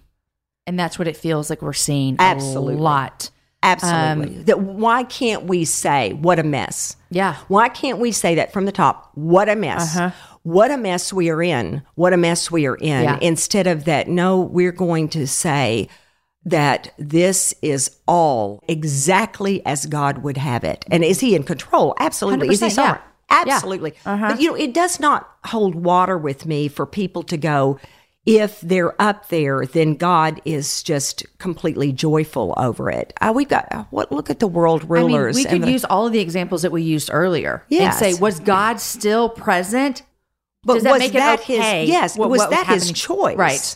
And that's what it feels like we're seeing Absolutely. a lot. Absolutely. Um, that why can't we say what a mess? Yeah. Why can't we say that from the top? What a mess. Uh-huh. What a mess we are in. What a mess we are in. Yeah. Instead of that, no, we're going to say that this is all exactly as God would have it. And is he in control? Absolutely. Is he 100%, yeah. sovereign? Yeah. Absolutely. Uh-huh. But you know, it does not hold water with me for people to go, if they're up there, then God is just completely joyful over it. Uh, we've got uh, what? Look at the world rulers. I mean, we could the- use all of the examples that we used earlier Yes. and say, was God still present? But Does that was make that okay? his? Yes, what- was what that his choice? Right.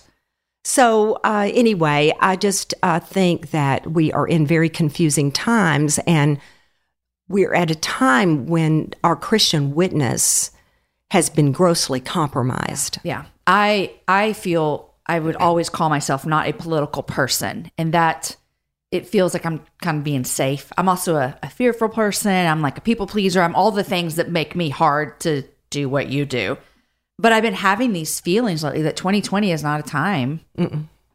So uh, anyway, I just uh, think that we are in very confusing times, and we're at a time when our Christian witness has been grossly compromised. Yeah. I I feel I would always call myself not a political person and that it feels like I'm kind of being safe. I'm also a, a fearful person. I'm like a people pleaser. I'm all the things that make me hard to do what you do. But I've been having these feelings lately that 2020 is not a time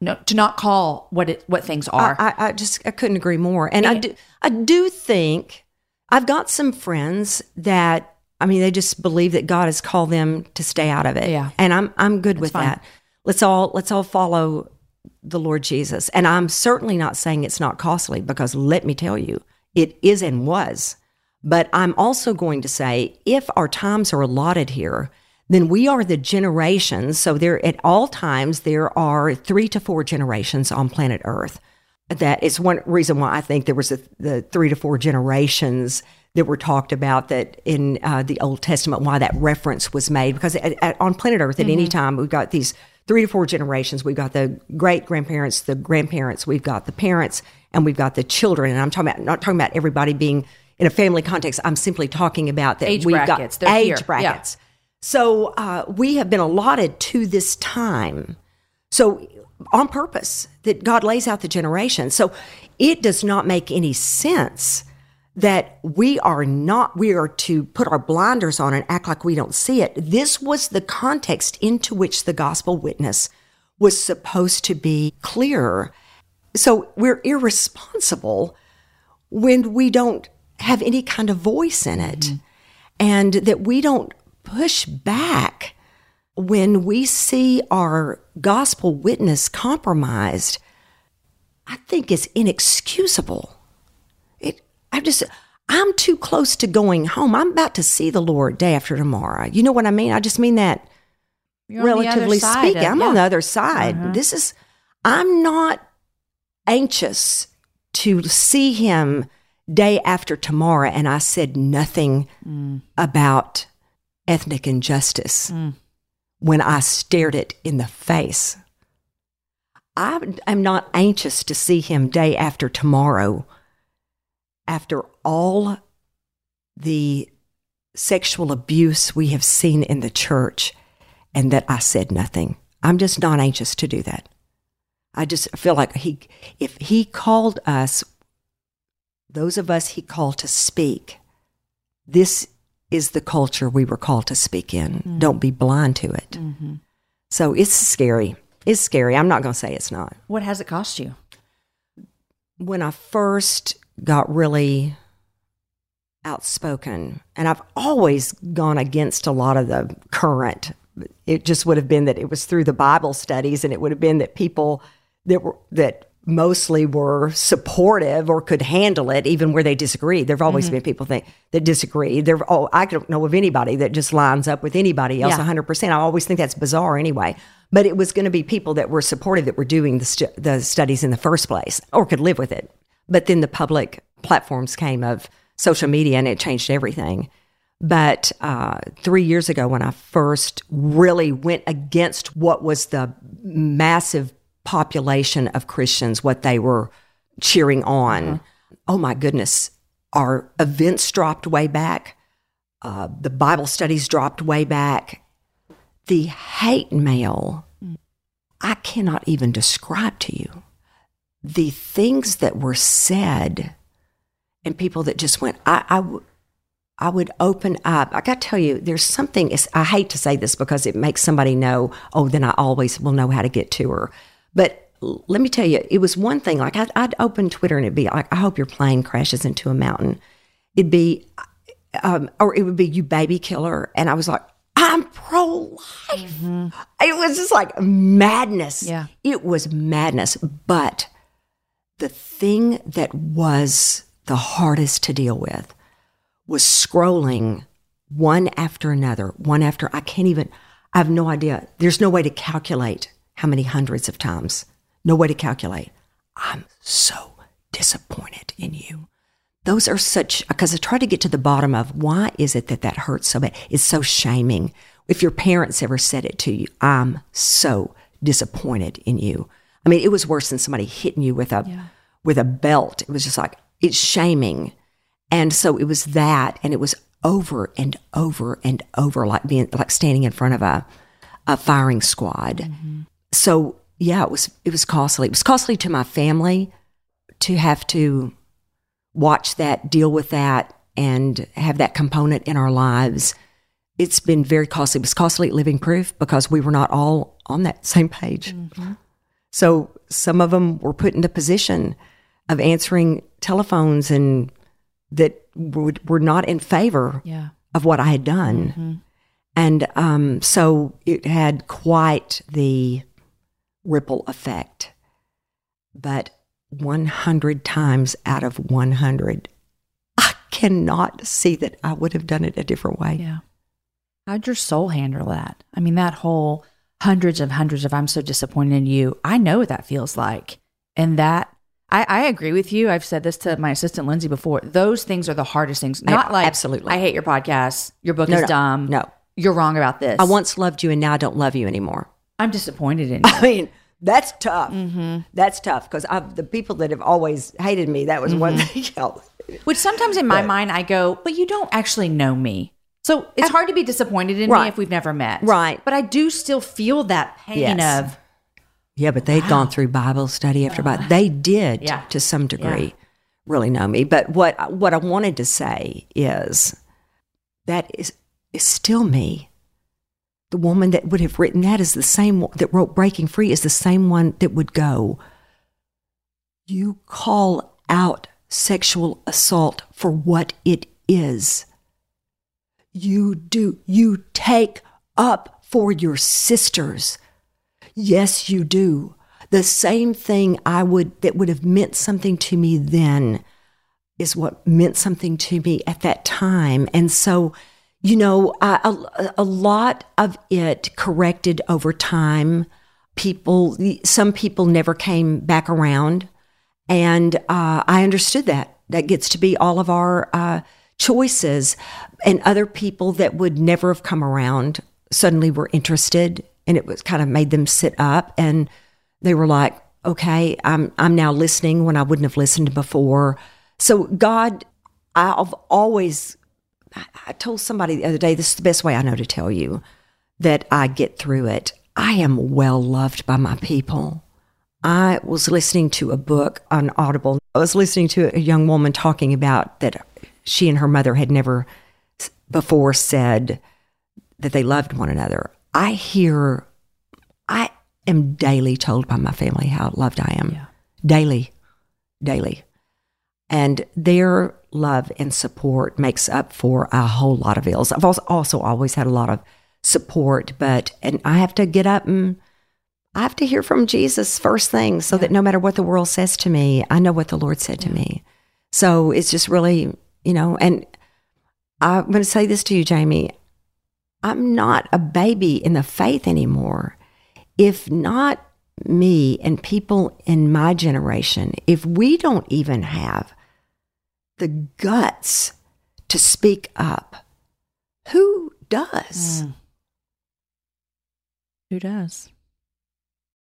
no, to not call what it what things are. I, I just I couldn't agree more, and I do I do think I've got some friends that I mean they just believe that God has called them to stay out of it. Yeah. And I'm I'm good with fine. that. Let's all let's all follow the Lord Jesus. And I'm certainly not saying it's not costly because let me tell you, it is and was. But I'm also going to say if our times are allotted here, then we are the generations. So there at all times there are three to four generations on planet Earth. That is one reason why I think there was a, the three to four generations that were talked about that in uh, the Old Testament, why that reference was made. Because at, at, on planet Earth, at any time, we've got these three to four generations. We've got the great grandparents, the grandparents, we've got the parents, and we've got the children. And I'm talking about not talking about everybody being in a family context. I'm simply talking about that Age we've brackets. got They're age here. Yeah. brackets. So uh, we have been allotted to this time. So on purpose that God lays out the generation. So it does not make any sense that we are not we are to put our blinders on and act like we don't see it. This was the context into which the gospel witness was supposed to be clear. So we're irresponsible when we don't have any kind of voice in it mm-hmm. and that we don't push back when we see our gospel witness compromised, I think is inexcusable. I just, I'm too close to going home. I'm about to see the Lord day after tomorrow. You know what I mean? I just mean that You're on the other relatively speaking. of- I'm yeah. on the other side. This is, I'm not anxious to see him day after tomorrow. And I said nothing Mm. about ethnic injustice when I stared it in the face. I am not anxious to see him day after tomorrow after all the sexual abuse we have seen in the church and that I said nothing. I'm just not anxious to do that. I just feel like he if he called us those of us he called to speak this is the culture we were called to speak in. Mm. Don't be blind to it. Mm-hmm. So it's scary. It's scary. I'm not going to say it's not. What has it cost you? When I first got really outspoken, and I've always gone against a lot of the current, it just would have been that it was through the Bible studies, and it would have been that people that were that mostly were supportive or could handle it, even where they disagreed. There've always mm-hmm. been people think that disagree. There, oh, I don't know of anybody that just lines up with anybody else Yeah. 100%. I always think that's bizarre anyway. But it was going to be people that were supportive that were doing the, stu- the studies in the first place or could live with it. But then the public platforms came of social media and it changed everything. But uh, three years ago, when I first really went against what was the massive population of Christians, what they were cheering on, oh my goodness, our events dropped way back. Uh, the Bible studies dropped way back. The hate mail, I cannot even describe to you. The things that were said, and people that just went, I, I, w- I would open up. I got to tell you, there's something, I hate to say this because it makes somebody know, oh, then I always will know how to get to her. But let me tell you, it was one thing, like I'd, I'd open Twitter and it'd be like, I hope your plane crashes into a mountain. It'd be, um, or it would be you baby killer. And I was like, I'm pro life. It was just like madness. Yeah. It was madness. But the thing that was the hardest to deal with was scrolling one after another, one after I can't even, I have no idea. There's no way to calculate how many hundreds of times. No way to calculate. I'm so disappointed in you. Those are such, because I try to get to the bottom of why is it that that hurts so bad? It's so shaming. If your parents ever said it to you, I'm so disappointed in you. I mean, it was worse than somebody hitting you with a, with a belt. It was just like, it's shaming. And so it was that, and it was over and over and over, like being like standing in front of a a firing squad. Mm-hmm. So yeah, it was it was costly. It was costly to my family to have to watch that, deal with that, and have that component in our lives. It's been very costly. It was costly at Living Proof because we were not all on that same page. Mm-hmm. So some of them were put into position of answering telephones and that would, were not in favor Yeah. of what I had done. And um, so it had quite the ripple effect. But 100 times out of 100, I cannot see that I would have done it a different way. Yeah. How'd your soul handle that? I mean, that whole hundreds of hundreds of I'm so disappointed in you. I know what that feels like. And that I, I agree with you. I've said this to my assistant Lindsay before. Those things are the hardest things. I- Not like absolutely. I hate your podcast. Your book No, is no, dumb. no. You're wrong about this. I once loved you and now I don't love you anymore. I'm disappointed in you. I mean, that's tough. Mm-hmm. That's tough because the people that have always hated me, that was one mm-hmm. thing else. Which sometimes in my mind I go, but you don't actually know me. So it's hard to be disappointed in me if we've never met. Right. But I do still feel that pain Yes. of Yeah, but they'd gone through Bible study after Bible. They did Yeah. to some degree really know me. But what what I wanted to say is that is is still me. The woman that would have written that is the same one that wrote Breaking Free is the same one that would go, You call out sexual assault for what it is. You do, you take up for your sisters. Yes, you do. The same thing I would that would have meant something to me then is what meant something to me at that time. And so, you know, I, a, a lot of it corrected over time. People, some people never came back around. And uh, I understood that. That gets to be all of our uh, choices. And other people that would never have come around suddenly were interested, and it was kind of made them sit up, and they were like, "Okay, I'm I'm now listening when I wouldn't have listened before." So God, I've always. I- told somebody the other day, this is the best way I know to tell you that I get through it. I am well loved by my people. I was listening to a book on Audible. I was listening to a young woman talking about that she and her mother had never before said that they loved one another. I hear, I am daily told by my family how loved I am. Daily, daily. And their love and support makes up for a whole lot of ills. I've also, also always had a lot of support, but, and I have to get up and I have to hear from Jesus first thing so that no matter what the world says to me, I know what the Lord said to me. So it's just really, you know, and I'm going to say this to you, Jamie. I'm not a baby in the faith anymore. If not me and people in my generation, if we don't even have the guts to speak up, who does? Mm. who does?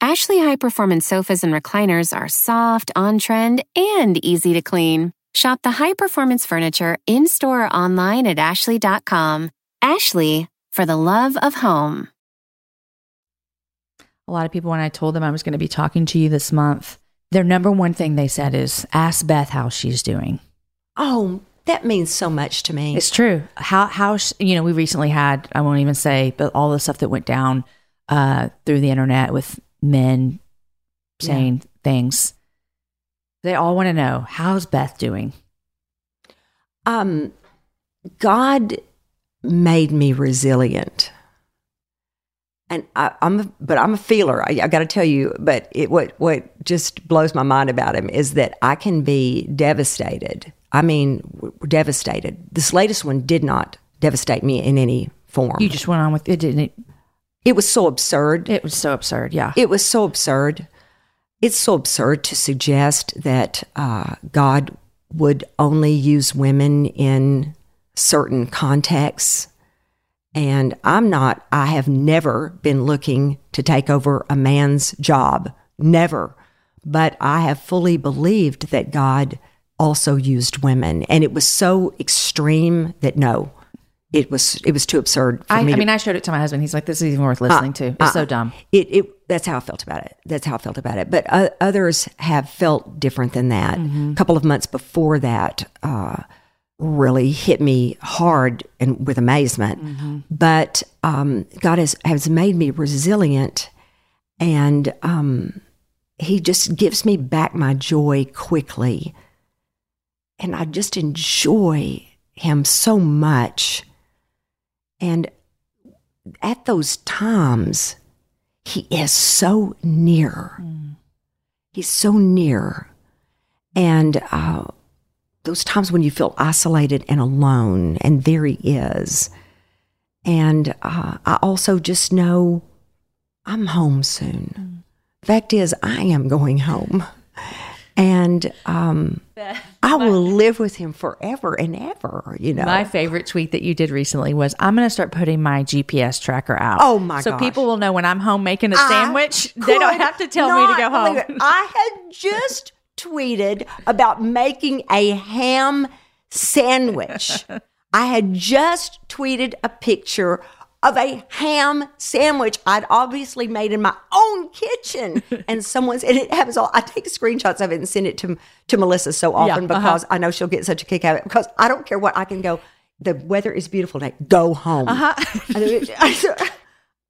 Ashley high performance sofas and recliners are soft, on trend, and easy to clean. Shop the high performance furniture in store or online at ashley.com. Ashley, for the love of home. A lot of people, when I told them I was going to be talking to you this month, their number one thing they said is, ask Beth how she's doing. Oh, that means so much to me. It's true. How, how, you know, we recently had, I won't even say, but all the stuff that went down uh, through the internet with men saying things. They all want to know, how's Beth doing? um, God made me resilient. And I, I'm, a, but I'm a feeler. I, I got to tell you. But it, what what just blows my mind about him is that I can be devastated. I mean, w- devastated. This latest one did not devastate me in any form. You just went on with it, didn't it? It was so absurd. It was so absurd. Yeah. It was so absurd. it's so absurd to suggest that uh, God would only use women in certain contexts. And I'm not, I have never been looking to take over a man's job. Never. But I have fully believed that God also used women. And it was so extreme that no, it was it was too absurd for I, me I to- mean, I showed it to my husband. He's like, "This is even worth listening to." It's so dumb. it, it that's how I felt about it. That's how I felt about it. But uh, others have felt different than that. A couple of months before that uh, really hit me hard and with amazement. But um, God has has made me resilient, and um, He just gives me back my joy quickly, and I just enjoy Him so much. And at those times, he is so near. He's so near. And uh, those times when you feel isolated and alone, and there he is. And uh, I also just know I'm home soon. Fact is, I am going home. And um, I will live with him forever and ever, you know. My favorite tweet that you did recently was, "I'm going to start putting my GPS tracker out. Oh, my So gosh. people will know when I'm home making a I sandwich. They don't have to tell me to go home. I had just tweeted about making a ham sandwich. I had just tweeted a picture of a ham sandwich I'd obviously made in my own kitchen. And someone's, and it happens all, I take screenshots of it and send it to, to Melissa so often uh-huh. because I know she'll get such a kick out of it because I don't care what I can go. The weather is beautiful today. Go home. Uh-huh.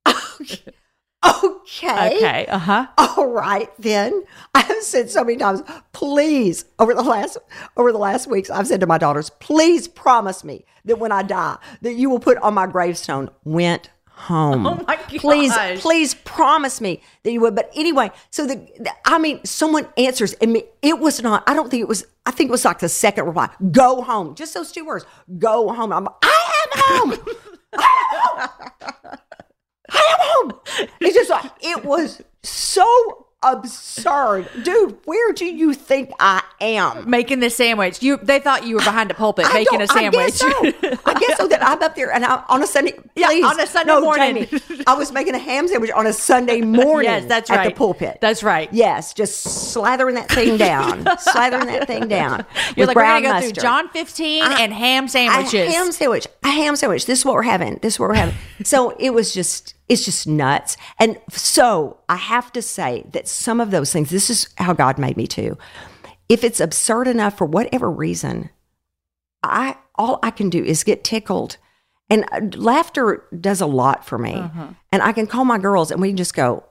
okay. Okay. Uh huh. All right, then. I have said so many times, please, over the last over the last weeks, I've said to my daughters, please promise me that when I die, that you will put on my gravestone, went home. Oh my Please, gosh. please promise me that you would. But anyway, so the, the I mean, someone answers, and me, it was not. I don't think it was. I think it was like the second reply. Go home. Just those two words. Go home. I'm. I am home. I am home. I am home. It's just like it was so absurd, dude. Where do you think I am? Making the sandwich. You. They thought you were behind a pulpit I making a sandwich. I guess so. I guess so that I'm up there and I, on a Sunday. Yeah, please, on a Sunday no, morning. Jamie, I was making a ham sandwich on a Sunday morning. Yes, that's At right. the pulpit. That's right. Yes, just slathering that thing down, slathering that thing down. You're like, we're gonna go mustard. through John 15 I- and ham sandwiches. A ham sandwich. A ham sandwich. This is what we're having. This is what we're having. so it was just, it's just nuts. And so I have to say that some of those things, this is how God made me too. If it's absurd enough for whatever reason, I all I can do is get tickled. And uh, laughter does a lot for me. And I can call my girls and we can just go,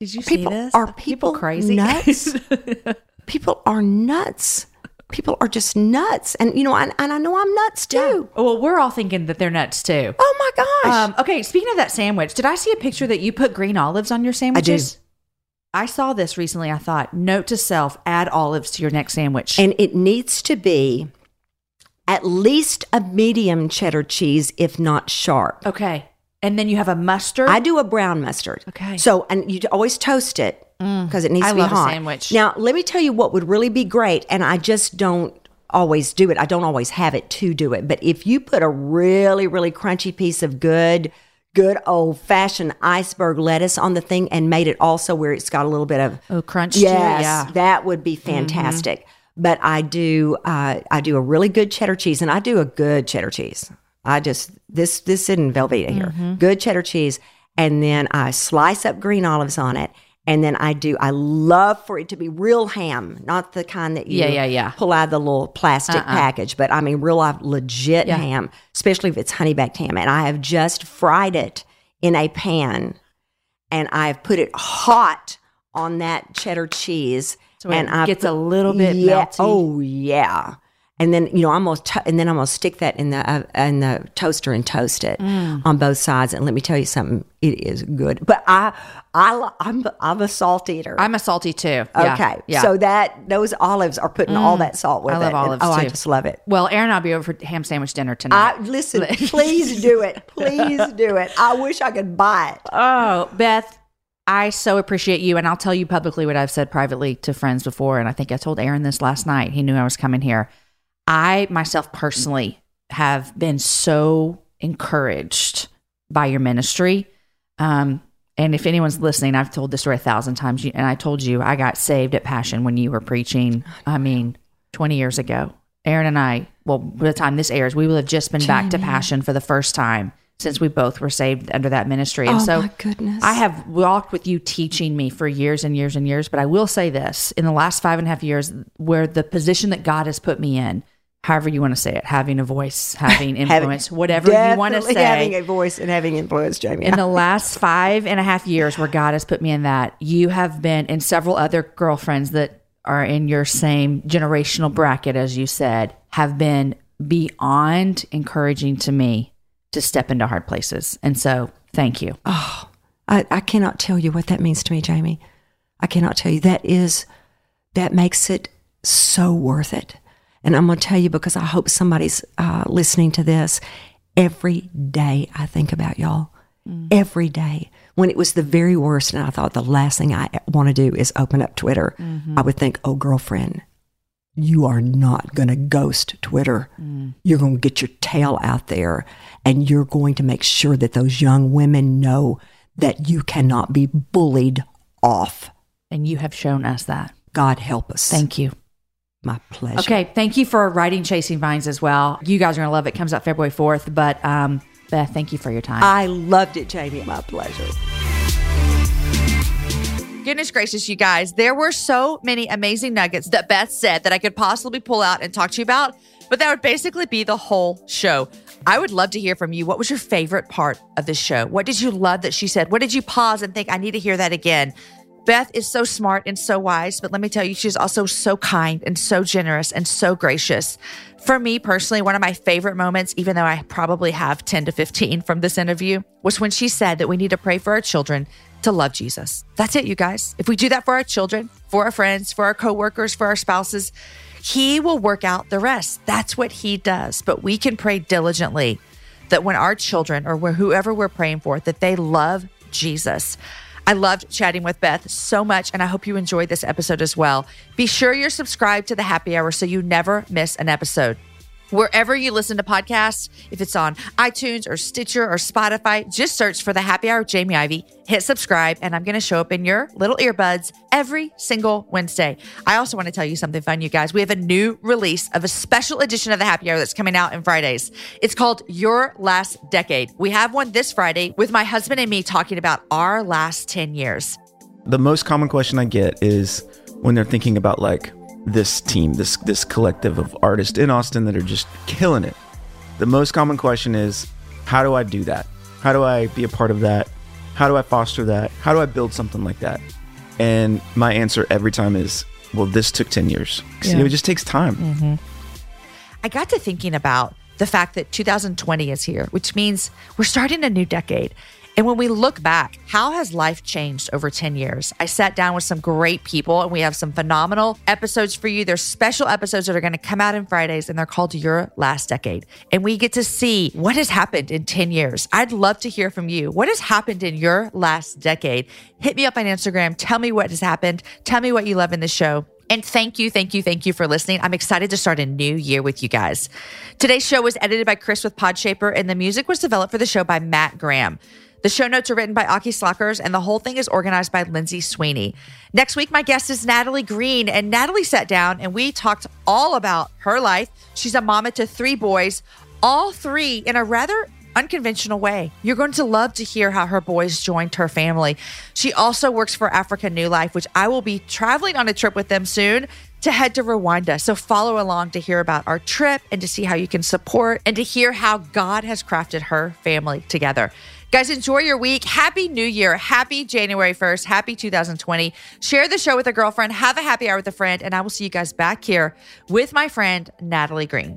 Did you people see this? are people, crazy? nuts people are nuts people are just nuts and you know and, and i know i'm nuts too well, we're all thinking that they're nuts too. oh my gosh Um, okay, speaking of that sandwich, did I see a picture that you put green olives on your sandwiches? I do. I saw this recently. I thought, note to self, add olives to your next sandwich. and it needs to be at least a medium cheddar cheese if not sharp okay. And then you have a mustard. i do a brown mustard Okay. So and you always toast it because it needs I to be hot sandwich. now let me tell you what would really be great and i just don't always do it i don't always have it to do it but if you put a really really crunchy piece of good good old fashioned iceberg lettuce on the thing and made it also where it's got a little bit of Oh, crunch yes yeah. Mm-hmm. that would be fantastic but i do uh, i do a really good cheddar cheese and i do a good cheddar cheese i just this this isn't velveeta here Mm-hmm. good cheddar cheese and then i slice up green olives on it and then I do. I love for it to be real ham, not the kind that you Yeah, yeah, yeah. pull out of the little plastic uh-uh. package, but I mean real life legit Yeah. ham, especially if it's honey baked ham. And I have just fried it in a pan, and I've put it hot on that cheddar cheese. So it and I gets a little bit yeah, melty. Oh yeah. And then you know I'm gonna to- and then I'm gonna stick that in the uh, in the toaster and toast it Mm. on both sides. And let me tell you something, it is good. But I I I'm I'm a salt eater. I'm a salty too. Okay, Yeah. Mm. so that those olives are putting all that salt with I love it. And- olives, oh, I just love it. well, Aaron, I'll be over for ham sandwich dinner tonight. I listen. please do it. Please do it. I wish I could buy it. oh, Beth, I so appreciate you. And I'll tell you publicly what I've said privately to friends before. And I think I told Aaron this last night. He knew I was coming here. I myself personally have been so encouraged by your ministry. Um, and if anyone's listening, I've told this story a thousand times. And I told you I got saved at Passion when you were preaching. I mean, 20 years ago. Aaron and I, well, by the time this airs, we will have just been back to Passion for the first time since we both were saved under that ministry. And Oh, so my goodness. I have walked with you teaching me for years and years and years. But I will say this in the last five and a half years, where the position that God has put me in, however you want to say it, having a voice, having influence, whatever you want to say. having a voice and having influence, Jamie. in the last five and a half years where God has put me in that, you have been and several other girlfriends that are in your same generational bracket, as you said, have been beyond encouraging to me to step into hard places. And so thank you. Oh, I, I cannot tell you what that means to me, Jamie. I cannot tell you. That is, that makes it so worth it. And I'm going to tell you because I hope somebody's uh, listening to this. Every day I think about y'all. Mm. Every day. When it was the very worst, and I thought the last thing I want to do is open up Twitter, mm-hmm. I would think, oh, girlfriend, you are not going to ghost Twitter. Mm. You're going to get your tail out there and you're going to make sure that those young women know that you cannot be bullied off. And you have shown us that. God help us. Thank you. My pleasure. Okay. Thank you for writing Chasing Vines as well. You guys are going to love it. it. Comes out February 4th. But um, Beth, thank you for your time. I loved it, Jamie. My pleasure. Goodness gracious, you guys. There were so many amazing nuggets that Beth said that I could possibly pull out and talk to you about, but that would basically be the whole show. I would love to hear from you. What was your favorite part of this show? What did you love that she said? What did you pause and think, I need to hear that again? Beth is so smart and so wise, but let me tell you, she's also so kind and so generous and so gracious. For me personally, one of my favorite moments, even though I probably have 10 to 15 from this interview, was when she said that we need to pray for our children to love Jesus. That's it, you guys. If we do that for our children, for our friends, for our coworkers, for our spouses, he will work out the rest. That's what he does. But we can pray diligently that when our children or whoever we're praying for, that they love Jesus. I loved chatting with Beth so much, and I hope you enjoyed this episode as well. Be sure you're subscribed to the happy hour so you never miss an episode. Wherever you listen to podcasts, if it's on iTunes or Stitcher or Spotify, just search for the happy hour with Jamie Ivey, hit subscribe, and I'm going to show up in your little earbuds every single Wednesday. I also want to tell you something fun, you guys. We have a new release of a special edition of the happy hour that's coming out on Fridays. It's called Your Last Decade. We have one this Friday with my husband and me talking about our last 10 years. The most common question I get is when they're thinking about like this team, this this collective of artists in Austin that are just killing it. The most common question is, how do I do that? How do I be a part of that? How do I foster that? How do I build something like that? And my answer every time is, well, this took 10 years. 'Cause, you know, it just takes time. Mm-hmm. I got to thinking about the fact that 2020 is here, which means we're starting a new decade. And when we look back, how has life changed over 10 years? I sat down with some great people and we have some phenomenal episodes for you. There's special episodes that are going to come out on Fridays and they're called Your Last Decade. And we get to see what has happened in 10 years. I'd love to hear from you. What has happened in your last decade? Hit me up on Instagram. Tell me what has happened. Tell me what you love in the show. And thank you, thank you, thank you for listening. I'm excited to start a new year with you guys. Today's show was edited by Chris with Podshaper, and the music was developed for the show by Matt Graham. The show notes are written by Aki Slockers, and the whole thing is organized by Lindsay Sweeney. Next week, my guest is Natalie Green, and Natalie sat down and we talked all about her life. She's a mama to three boys, all three in a rather unconventional way. You're going to love to hear how her boys joined her family. She also works for Africa New Life, which I will be traveling on a trip with them soon to head to Rwanda. So follow along to hear about our trip and to see how you can support and to hear how God has crafted her family together. Guys, enjoy your week. Happy New Year. Happy January 1st. Happy 2020. Share the show with a girlfriend. Have a happy hour with a friend. And I will see you guys back here with my friend, Natalie Green.